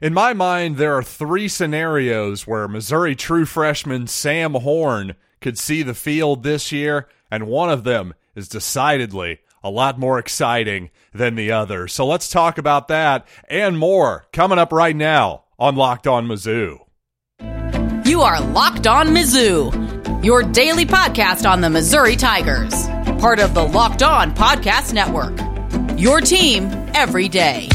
In my mind, there are three scenarios where Missouri true freshman Sam Horn could see the field this year, and one of them is decidedly a lot more exciting than the other. So let's talk about that and more coming up right now on Locked On Mizzou. You are Locked On Mizzou, your daily podcast on the Missouri Tigers, part of the Locked On Podcast Network. Your team every day.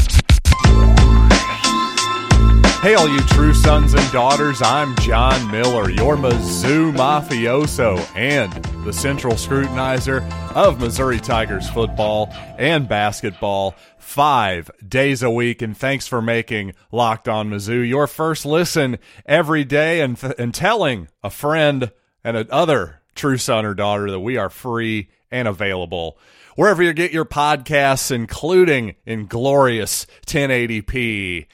Hey, all you true sons and daughters, I'm John Miller, your Mizzou mafioso and the central scrutinizer of Missouri Tigers football and basketball five days a week. And thanks for making Locked On Mizzou your first listen every day and, th- and telling a friend and another true son or daughter that we are free and available. Wherever you get your podcasts, including in glorious 1080p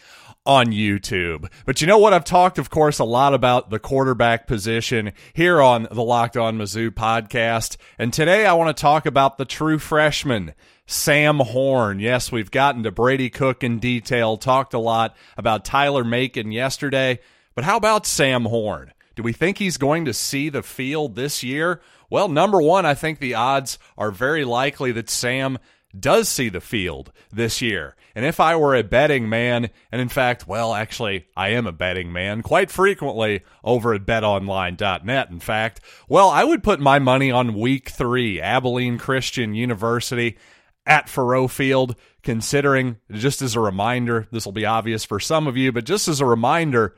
on YouTube. But you know what? I've talked, of course, a lot about the quarterback position here on the Locked On Mizzou podcast. And today I want to talk about the true freshman, Sam Horn. Yes, we've gotten to Brady Cook in detail, talked a lot about Tyler Macon yesterday. But how about Sam Horn? Do we think he's going to see the field this year? Well, number one, I think the odds are very likely that Sam does see the field this year. And if I were a betting man, and in fact, well, actually, I am a betting man quite frequently over at betonline.net, in fact, well, I would put my money on week three, Abilene Christian University at Faurot Field, considering, just as a reminder, this will be obvious for some of you, but just as a reminder,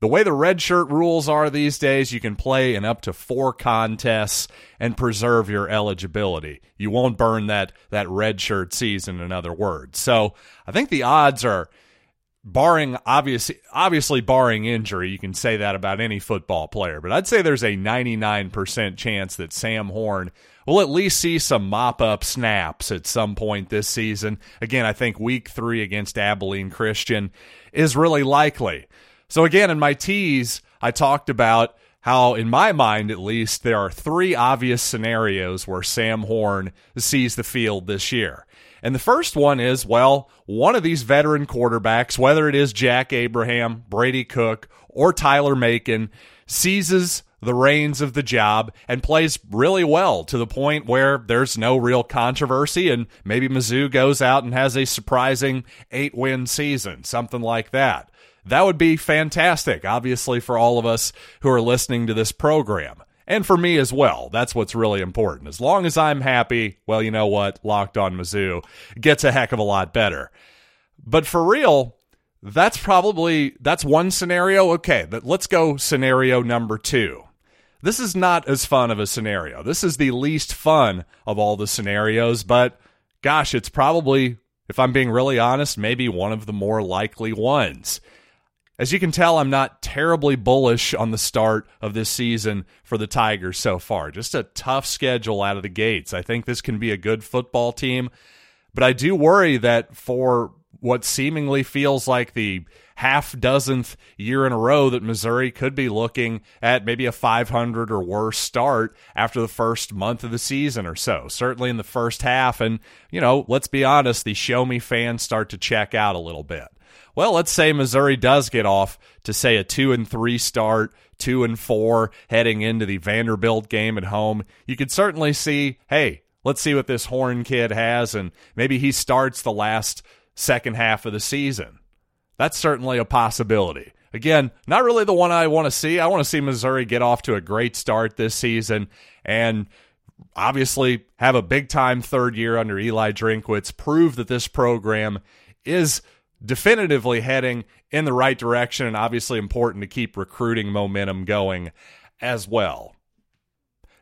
the way the red shirt rules are these days, you can play in up to four contests and preserve your eligibility. You won't burn that that red shirt season, in other words. So I think the odds are barring obviously obviously barring injury, you can say that about any football player, but I'd say there's a 99% chance that Sam Horn will at least see some mop up snaps at some point this season. Again, I think week 3 against Abilene Christian is really likely. So again, in my tease, I talked about how, in my mind at least, there are three obvious scenarios where Sam Horn sees the field this year. And the first one is, well, one of these veteran quarterbacks, whether it is Jack Abraham, Brady Cook, or Tyler Macon, seizes the reins of the job and plays really well to the point where there's no real controversy and maybe Mizzou goes out and has a surprising eight win season, something like that. That would be fantastic, obviously, for all of us who are listening to this program. And for me as well. That's what's really important. As long as I'm happy, well, you know what? Locked on Mizzou gets a heck of a lot better. But for real, that's probably that's one scenario. Okay, but let's go scenario number 2. This is not as fun of a scenario. This is the least fun of all the scenarios, but gosh, it's probably if I'm being really honest, maybe one of the more likely ones. As you can tell, I'm not terribly bullish on the start of this season for the Tigers so far. Just a tough schedule out of the gates. I think this can be a good football team, but I do worry that for what seemingly feels like the half dozenth year in a row that Missouri could be looking at maybe a 500 or worse start after the first month of the season or so. Certainly in the first half. And, you know, let's be honest, the show me fans start to check out a little bit. Well, let's say Missouri does get off to say a two and three start, two and four heading into the Vanderbilt game at home. You could certainly see, hey, let's see what this Horn kid has, and maybe he starts the last second half of the season. That's certainly a possibility. Again, not really the one I want to see. I want to see Missouri get off to a great start this season and obviously have a big time third year under Eli Drinkwitz, prove that this program is definitively heading in the right direction and obviously important to keep recruiting momentum going as well.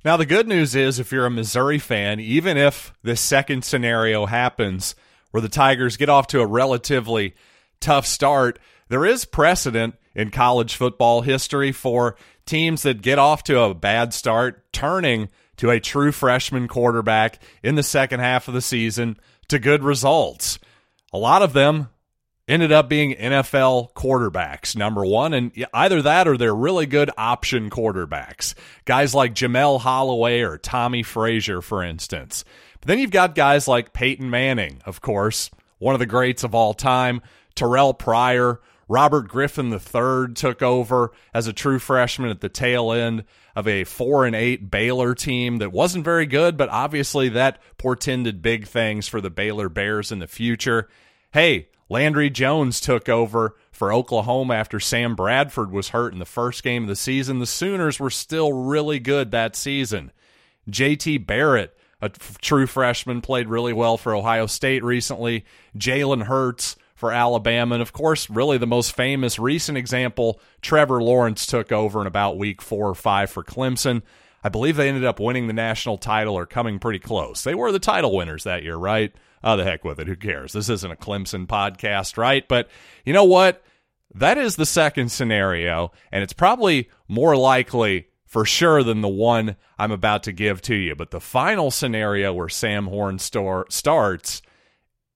Now, the good news is if you're a Missouri fan, even if this second scenario happens where the Tigers get off to a relatively tough start, there is precedent in college football history for teams that get off to a bad start turning to a true freshman quarterback in the second half of the season to good results. A lot of them ended up being NFL quarterbacks, number one. And either that or they're really good option quarterbacks. Guys like Jamelle Holieway or Tommie Frazier, for instance. But then you've got guys like Peyton Manning, of course, one of the greats of all time, Terrell Pryor, Robert Griffin III took over as a true freshman at the tail end of a 4 and 8 Baylor team that wasn't very good, but obviously that portended big things for the Baylor Bears in the future. Hey, Landry Jones took over for Oklahoma after Sam Bradford was hurt in the first game of the season. The Sooners were still really good that season. JT Barrett, a true freshman, played really well for Ohio State recently. Jalen Hurts for Alabama. And of course, really the most famous recent example, Trevor Lawrence took over in about week four or five for Clemson. I believe they ended up winning the national title or coming pretty close. They were the title winners that year, right? Oh, the heck with it. Who cares? This isn't a Clemson podcast, right? But you know what? That is the second scenario, and it's probably more likely for sure than the one I'm about to give to you. But the final scenario where Sam Horn star- starts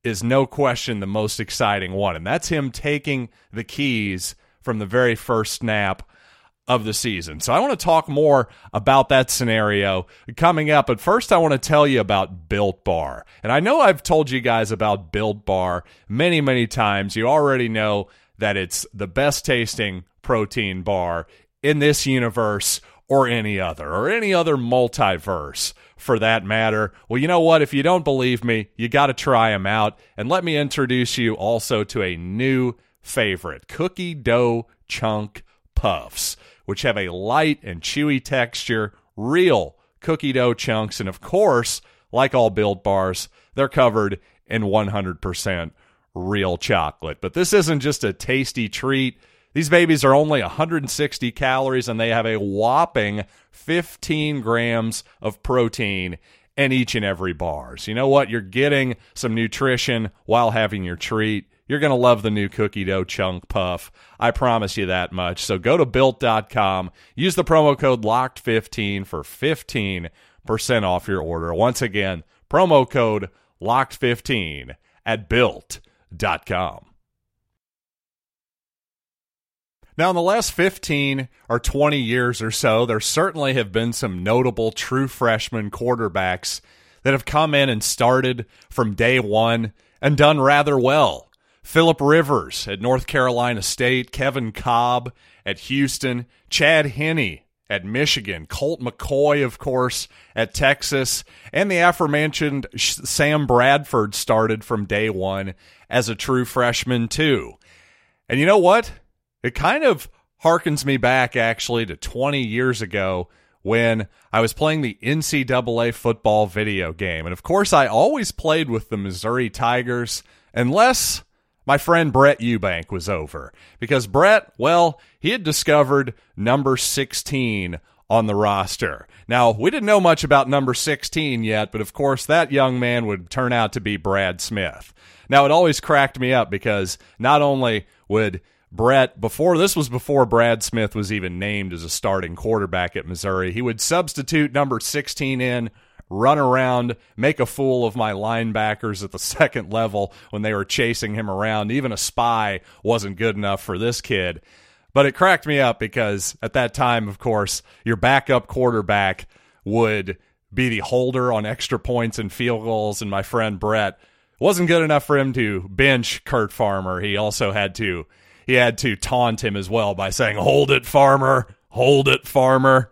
is no question the most exciting one, and that's him taking the keys from the very first snap of the season. So I want to talk more about that scenario coming up. But first, I want to tell you about Built Bar. And I know I've told you guys about Built Bar many, many times. You already know that it's the best tasting protein bar in this universe or any other, or any other multiverse for that matter. Well, you know what? If you don't believe me, you got to try them out. And let me introduce you also to a new favorite cookie dough chunk puffs which have a light and chewy texture, real cookie dough chunks, and of course, like all built bars, they're covered in 100% real chocolate. But this isn't just a tasty treat. These babies are only 160 calories and they have a whopping 15 grams of protein in each and every bar. So, you know what? You're getting some nutrition while having your treat. You're going to love the new cookie dough chunk puff. I promise you that much. So go to built.com, use the promo code LOCKED15 for 15% off your order. Once again, promo code LOCKED15 at built.com. Now, in the last 15 or 20 years or so, there certainly have been some notable true freshman quarterbacks that have come in and started from day one and done rather well. Philip Rivers at North Carolina State, Kevin Kolb at Houston, Chad Henne at Michigan, Colt McCoy, of course, at Texas, and the aforementioned Sam Bradford started from day one as a true freshman, too. And you know what? It kind of harkens me back actually to 20 years ago when I was playing the NCAA football video game. And of course, I always played with the Missouri Tigers, unless my friend Brett Eubank was over because Brett, well, he had discovered number 16 on the roster. Now, we didn't know much about number 16 yet, but of course, that young man would turn out to be Brad Smith. Now, it always cracked me up because not only would Brett, before this was before Brad Smith was even named as a starting quarterback at Missouri, he would substitute number 16 in run around, make a fool of my linebackers at the second level when they were chasing him around. Even a spy wasn't good enough for this kid. But it cracked me up because at that time, of course, your backup quarterback would be the holder on extra points and field goals. And my friend Brett wasn't good enough for him to bench Kirk Farmer. He also had to he had to taunt him as well by saying, "Hold it, Farmer! Hold it, Farmer!"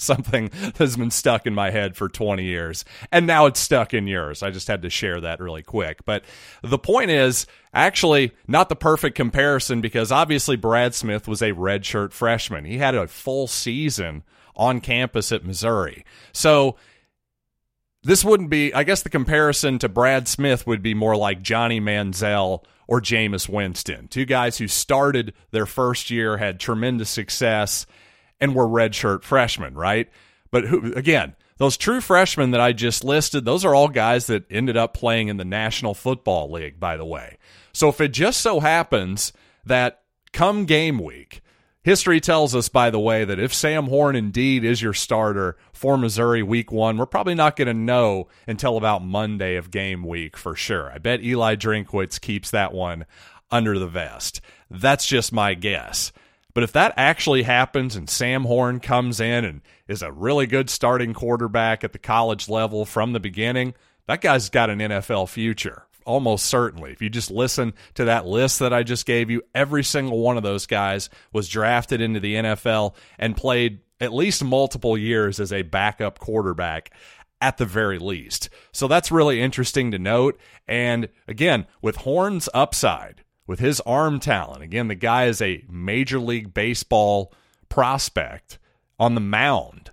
something that's been stuck in my head for 20 years. And now it's stuck in yours. I just had to share that really quick. But the point is actually not the perfect comparison because obviously Brad Smith was a redshirt freshman. He had a full season on campus at Missouri. So this wouldn't be, I guess the comparison to Brad Smith would be more like Johnny Manziel or Jameis Winston, two guys who started their first year, had tremendous success, and were redshirt freshmen, right? But who, again, those true freshmen that I just listed, those are all guys that ended up playing in the National Football League, by the way. So if it just so happens that come game week, history tells us, by the way, that if Sam Horn indeed is your starter for Missouri week one, we're probably not going to know until about Monday of game week for sure. I bet Eli Drinkwitz keeps that one under the vest. That's just my guess. But if that actually happens and Sam Horn comes in and is a really good starting quarterback at the college level from the beginning, that guy's got an NFL future almost certainly. If you just listen to that list that I just gave you, every single one of those guys was drafted into the NFL and played at least multiple years as a backup quarterback at the very least. So that's really interesting to note. And again, with Horn's upside, with his arm talent, again, the guy is a Major League Baseball prospect on the mound.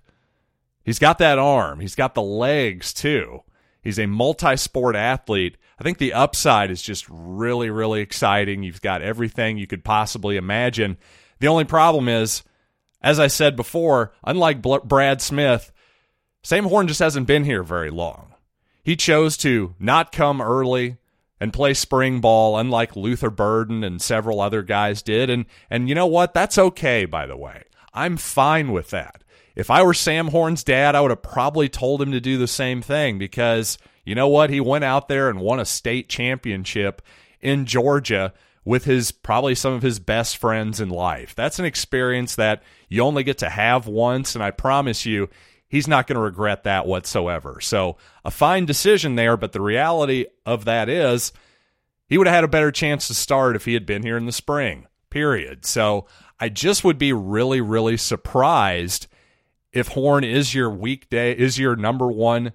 He's got that arm, he's got the legs too. He's a multi sport athlete. I think the upside is just really, really exciting. You've got everything you could possibly imagine. The only problem is, as I said before, unlike Brad Smith, Sam Horn just hasn't been here very long. He chose to not come early and play spring ball, unlike Luther Burden and several other guys did. And and you know what? That's okay, by the way. I'm fine with that. If I were Sam Horn's dad, I would have probably told him to do the same thing because you know what? He went out there and won a state championship in Georgia with his probably some of his best friends in life. That's an experience that you only get to have once, and I promise you, he's not going to regret that whatsoever. So, a fine decision there, but the reality of that is he would have had a better chance to start if he had been here in the spring, period. So, I just would be really, really surprised if Horn is your weekday, is your number one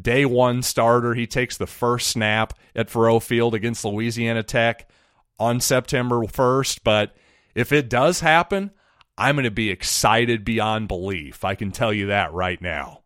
day one starter. He takes the first snap at Faurot Field against Louisiana Tech on September 1st. But if it does happen, I'm going to be excited beyond belief. I can tell you that right now.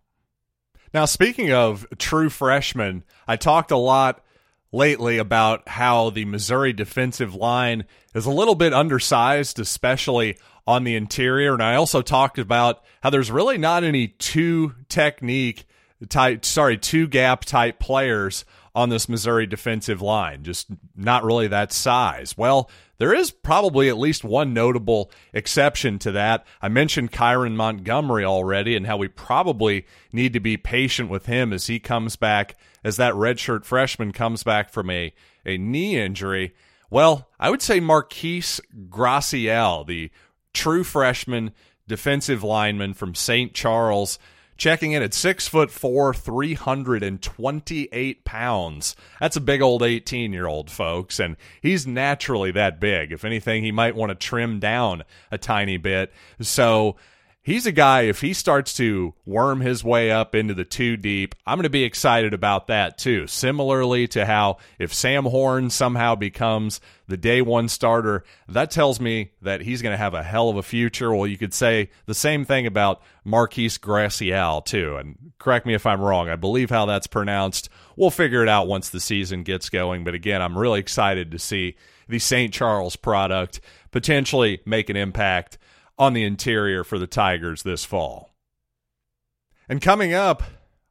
Now, speaking of true freshmen, I talked a lot lately about how the Missouri defensive line is a little bit undersized, especially on the interior. And I also talked about how there's really not any two technique type, sorry, two gap type players on this Missouri defensive line, just not really that size. Well, there is probably at least one notable exception to that. I mentioned Kyran Montgomery already and how we probably need to be patient with him as he comes back, as that redshirt freshman comes back from a, a knee injury. Well, I would say Marquis Gracial, the true freshman defensive lineman from St. Charles, checking in at six foot four, 328 pounds. That's a big old 18 year old, folks, and he's naturally that big. If anything, he might want to trim down a tiny bit. So he's a guy, if he starts to worm his way up into the two deep, I'm going to be excited about that too. Similarly to how if Sam Horn somehow becomes the day one starter, that tells me that he's going to have a hell of a future. Well, you could say the same thing about Marquis Gracial too. And correct me if I'm wrong. I believe how that's pronounced. We'll figure it out once the season gets going. But again, I'm really excited to see the St. Charles product potentially make an impact on the interior for the Tigers this fall. And coming up,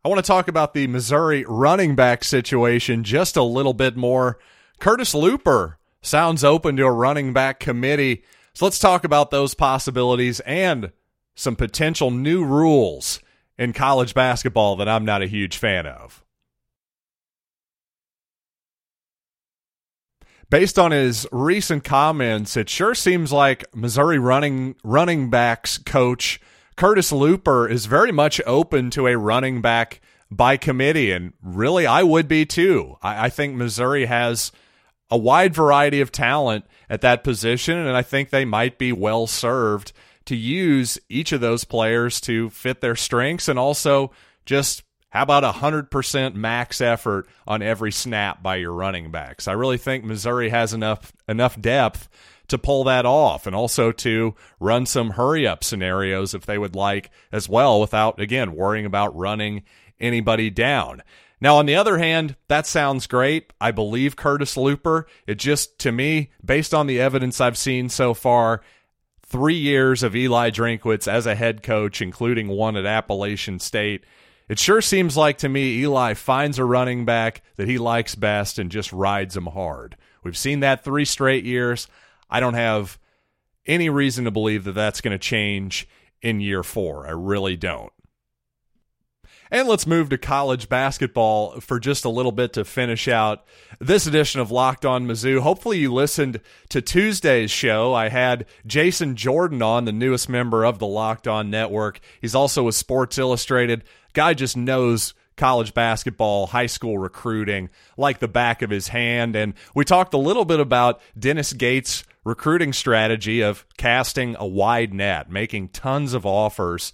I want to talk about the Missouri running back situation just a little bit more. Curtis Luper sounds open to a running back committee. So let's talk about those possibilities and some potential new rules in college basketball that I'm not a huge fan of. Based on his recent comments, it sure seems like Missouri running running backs coach Curtis Luper is very much open to a running back by committee, and really, I would be too. I, I think Missouri has a wide variety of talent at that position, and I think they might be well served to use each of those players to fit their strengths and also just how about a 100% max effort on every snap by your running backs? I really think Missouri has enough enough depth to pull that off and also to run some hurry up scenarios if they would like as well without again worrying about running anybody down. Now, on the other hand, that sounds great. I believe Curtis Luper. It just, to me, based on the evidence I've seen so far, three years of Eli Drinkwitz as a head coach, including one at Appalachian State, it sure seems like to me Eli finds a running back that he likes best and just rides him hard. We've seen that three straight years. I don't have any reason to believe that that's going to change in year four. I really don't. And let's move to college basketball for just a little bit to finish out this edition of Locked On Mizzou. Hopefully, you listened to Tuesday's show. I had Jason Jordan on, the newest member of the Locked On Network. He's also with Sports Illustrated. Guy just knows college basketball, high school recruiting like the back of his hand. And we talked a little bit about Dennis Gates' recruiting strategy of casting a wide net, making tons of offers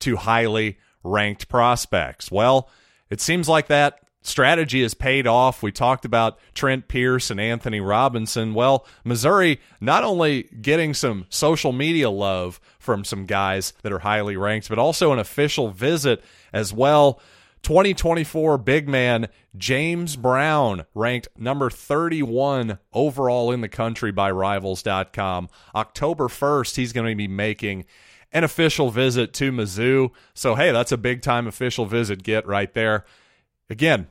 to highly ranked prospects. Well, it seems like that strategy has paid off. We talked about Trent Pierce and Anthony Robinson. Well, Missouri not only getting some social media love from some guys that are highly ranked, but also an official visit as well. 2024 big man James Brown ranked number 31 overall in the country by rivals.com. October 1st, he's going to be making an official visit to Mizzou. So, hey, that's a big time official visit get right there. Again,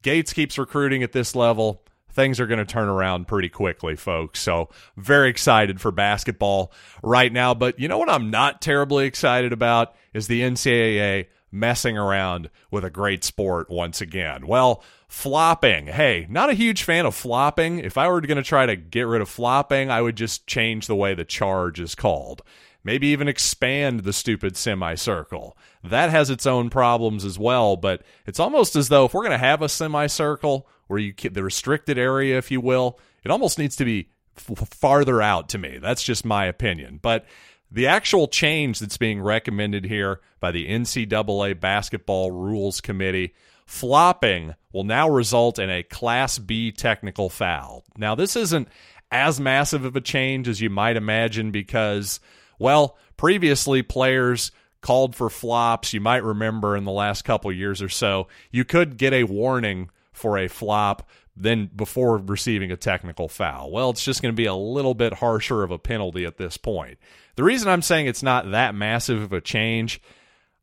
Gates keeps recruiting at this level. Things are going to turn around pretty quickly, folks. So, very excited for basketball right now. But you know what I'm not terribly excited about is the NCAA messing around with a great sport once again. Well, flopping. Hey, not a huge fan of flopping. If I were going to try to get rid of flopping, I would just change the way the charge is called maybe even expand the stupid semicircle. That has its own problems as well, but it's almost as though if we're going to have a semicircle where you keep the restricted area, if you will, it almost needs to be f- farther out to me. That's just my opinion. But the actual change that's being recommended here by the NCAA Basketball Rules Committee flopping will now result in a Class B technical foul. Now, this isn't as massive of a change as you might imagine because well, previously players called for flops. You might remember in the last couple years or so, you could get a warning for a flop then before receiving a technical foul. Well, it's just going to be a little bit harsher of a penalty at this point. The reason I'm saying it's not that massive of a change,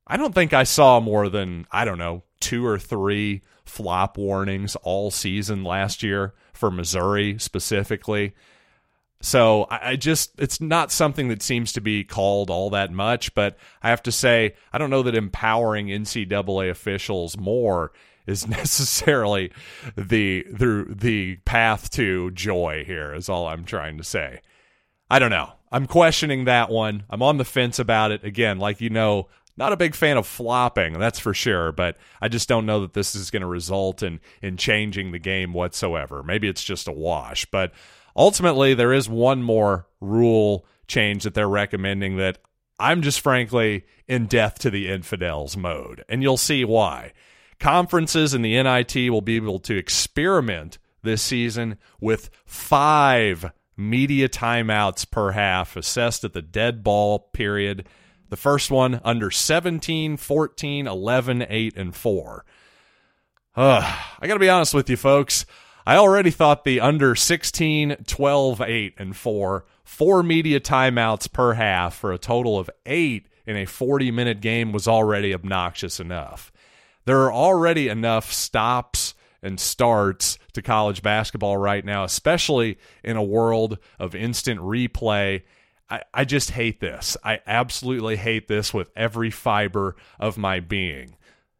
I don't think I saw more than, I don't know, two or three flop warnings all season last year for Missouri specifically. So I, just, it's not something that seems to be called all that much, but I have to say, I don't know that empowering NCAA officials more is necessarily the the the path to joy here is all I'm trying to say. I don't know. I'm questioning that one. I'm on the fence about it. Again, like you know, not a big fan of flopping, that's for sure, but I just don't know that this is going to result in in changing the game whatsoever. Maybe it's just a wash, but ultimately, there is one more rule change that they're recommending that I'm just frankly in death to the infidels mode, and you'll see why. Conferences and the NIT will be able to experiment this season with five media timeouts per half assessed at the dead ball period. The first one under 17, 14, 11, 8, and 4. Uh, I got to be honest with you, folks. I already thought the under 16, 12, 8, and 4, four media timeouts per half for a total of eight in a 40 minute game was already obnoxious enough. There are already enough stops and starts to college basketball right now, especially in a world of instant replay. I, I just hate this. I absolutely hate this with every fiber of my being.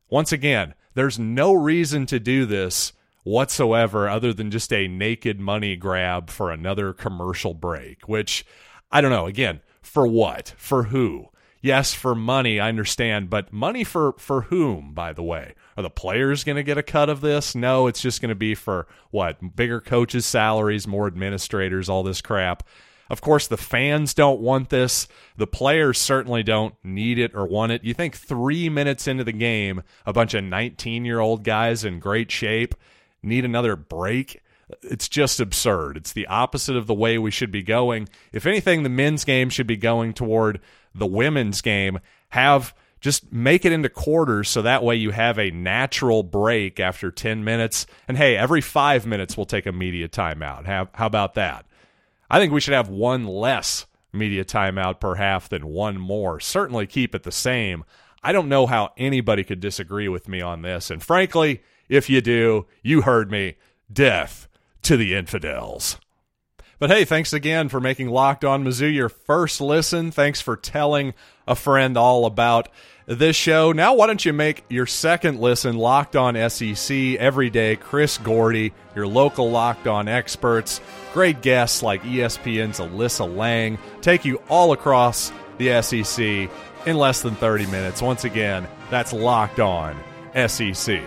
Once again, there's no reason to do this whatsoever other than just a naked money grab for another commercial break, which I don't know. Again, for what? For who? Yes, for money, I understand, but money for for whom, by the way? Are the players going to get a cut of this? No, it's just going to be for what? Bigger coaches' salaries, more administrators, all this crap. Of course, the fans don't want this. The players certainly don't need it or want it. You think three minutes into the game, a bunch of 19 year old guys in great shape need another break. It's just absurd. It's the opposite of the way we should be going. If anything, the men's game should be going toward the women's game. Have just make it into quarters so that way you have a natural break after 10 minutes. And hey, every five minutes we'll take a media timeout. How, how about that? I think we should have one less media timeout per half than one more. Certainly keep it the same. I don't know how anybody could disagree with me on this. And frankly, if you do, you heard me. Death to the infidels. But hey, thanks again for making Locked On Mizzou your first listen. Thanks for telling a friend all about this show. Now, why don't you make your second listen Locked On SEC every day? Chris Gordy, your local Locked On experts, great guests like ESPN's Alyssa Lang, take you all across the SEC in less than 30 minutes. Once again, that's Locked On SEC.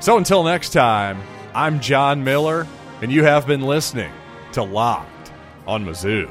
So until next time, I'm John Miller, and you have been listening to Locked on Mizzou.